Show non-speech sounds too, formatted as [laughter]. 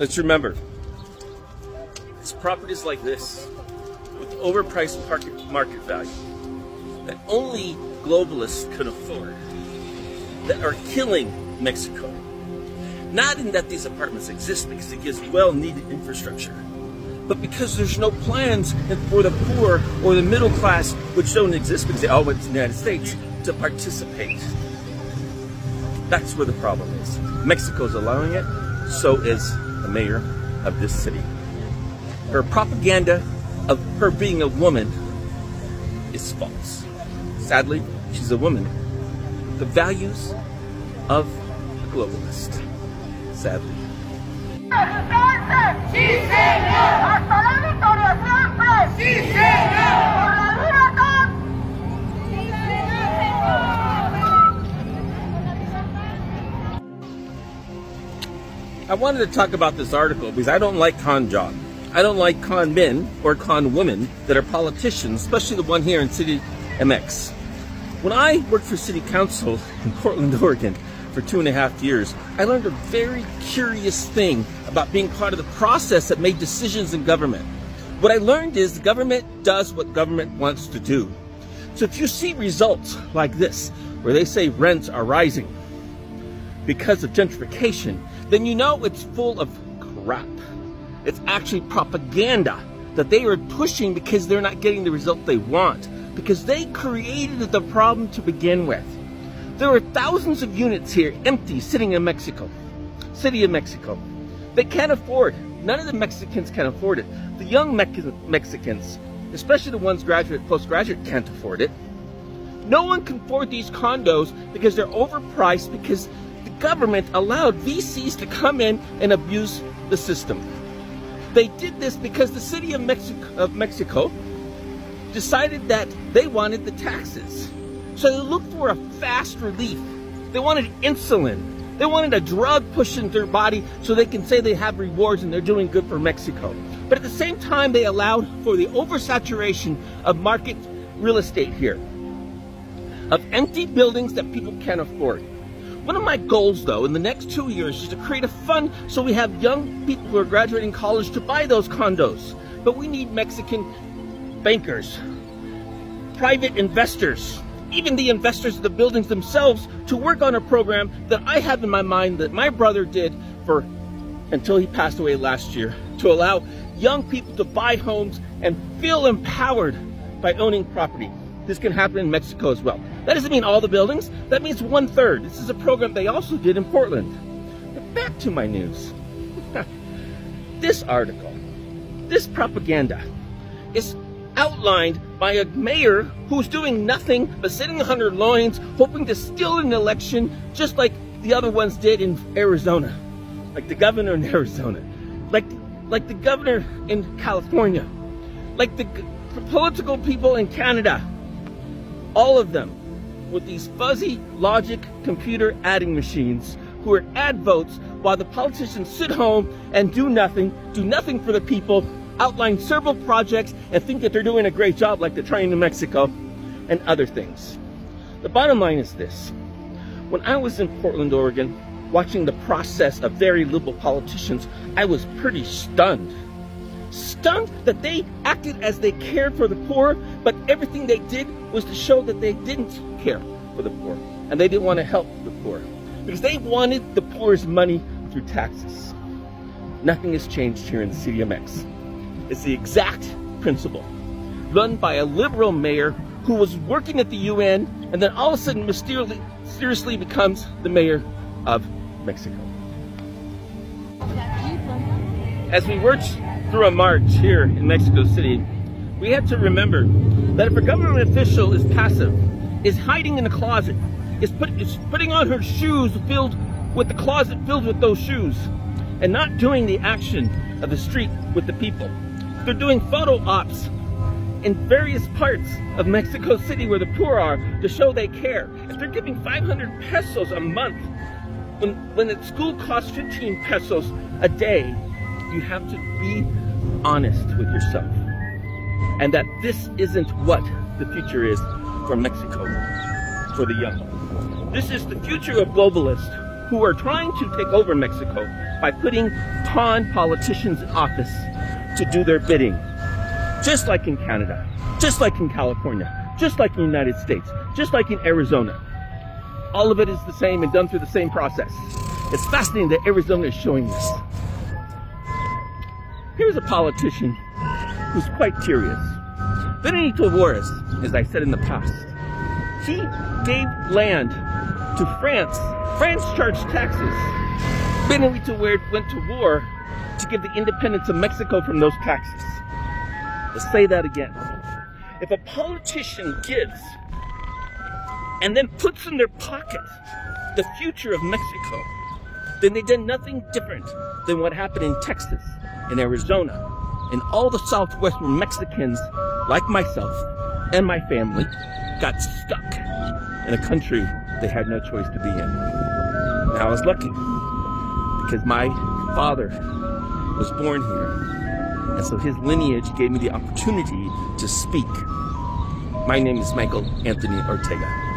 Let's remember, it's properties like this with overpriced market, market value that only globalists could afford that are killing Mexico. Not in that these apartments exist because it gives well needed infrastructure, but because there's no plans for the poor or the middle class, which don't exist because they all went to the United States, to participate. That's where the problem is. Mexico's allowing it, so is the mayor of this city. Her propaganda of her being a woman is false. Sadly, she's a woman. The values of a globalist. Sadly. I wanted to talk about this article because I don't like con job. I don't like con men or con women that are politicians, especially the one here in City MX. When I worked for City Council [laughs] in Portland, Oregon for two and a half years, I learned a very curious thing about being part of the process that made decisions in government. What I learned is the government does what government wants to do. So if you see results like this, where they say rents are rising because of gentrification, then you know it's full of crap. It's actually propaganda that they are pushing because they're not getting the result they want, because they created the problem to begin with. There are thousands of units here empty sitting in Mexico, city of Mexico. They can't afford. None of the Mexicans can afford it. The young Mex- Mexicans, especially the ones graduate, postgraduate, can't afford it. No one can afford these condos because they're overpriced because government allowed VCs to come in and abuse the system. They did this because the city of Mexico, of Mexico decided that they wanted the taxes. So they looked for a fast relief. They wanted insulin. They wanted a drug pushed into their body so they can say they have rewards and they're doing good for Mexico. But at the same time, they allowed for the oversaturation of market real estate here, of empty buildings that people can't afford. One of my goals, though, in the next two years is to create a fund so we have young people who are graduating college to buy those condos. But we need Mexican bankers, private investors, even the investors of the buildings themselves to work on a program that I have in my mind that my brother did for until he passed away last year to allow young people to buy homes and feel empowered by owning property. This can happen in Mexico as well. That doesn't mean all the buildings, that means one third. This is a program they also did in Portland. But back to my news. [laughs] this article, this propaganda, is outlined by a mayor who's doing nothing but sitting on her loins, hoping to steal an election, just like the other ones did in Arizona, like the governor in [laughs] Arizona, like like the governor in California, like the political people in Canada, all of them with these fuzzy logic computer adding machines who are add votes while the politicians sit home and do nothing, do nothing for the people, outline several projects and think that they're doing a great job like they're trying in Mexico and other things. The bottom line is this. When I was in Portland, Oregon, watching the process of very liberal politicians, I was pretty stunned. Stunned that they acted as they cared for the poor, but everything they did was to show that they didn't care for the poor and they didn't want to help the poor because they wanted the poor's money through taxes. Nothing has changed here in the city of Mex. It's the exact principle run by a liberal mayor who was working at the UN and then all of a sudden mysteriously, mysteriously becomes the mayor of Mexico. As we worked through a march here in Mexico City, we had to remember that if a government official is passive, is hiding in a closet, is, put, is putting on her shoes filled with the closet filled with those shoes, and not doing the action of the street with the people. They're doing photo ops in various parts of Mexico City where the poor are to show they care. If they're giving 500 pesos a month, when, when the school costs 15 pesos a day, you have to be honest with yourself. And that this isn't what the future is for Mexico, for the young. This is the future of globalists who are trying to take over Mexico by putting con politicians in office to do their bidding. Just like in Canada, just like in California, just like in the United States, just like in Arizona. All of it is the same and done through the same process. It's fascinating that Arizona is showing this. Here's a politician who's quite curious. Benito Juarez, as I said in the past, he gave land to France. France charged taxes. Benito Juarez went to war to give the independence of Mexico from those taxes. Let's say that again. If a politician gives and then puts in their pocket the future of Mexico, then they did nothing different than what happened in Texas, in Arizona, and all the southwestern Mexicans, like myself and my family, got stuck in a country they had no choice to be in. Now I was lucky because my father was born here, and so his lineage gave me the opportunity to speak. My name is Michael Anthony Ortega.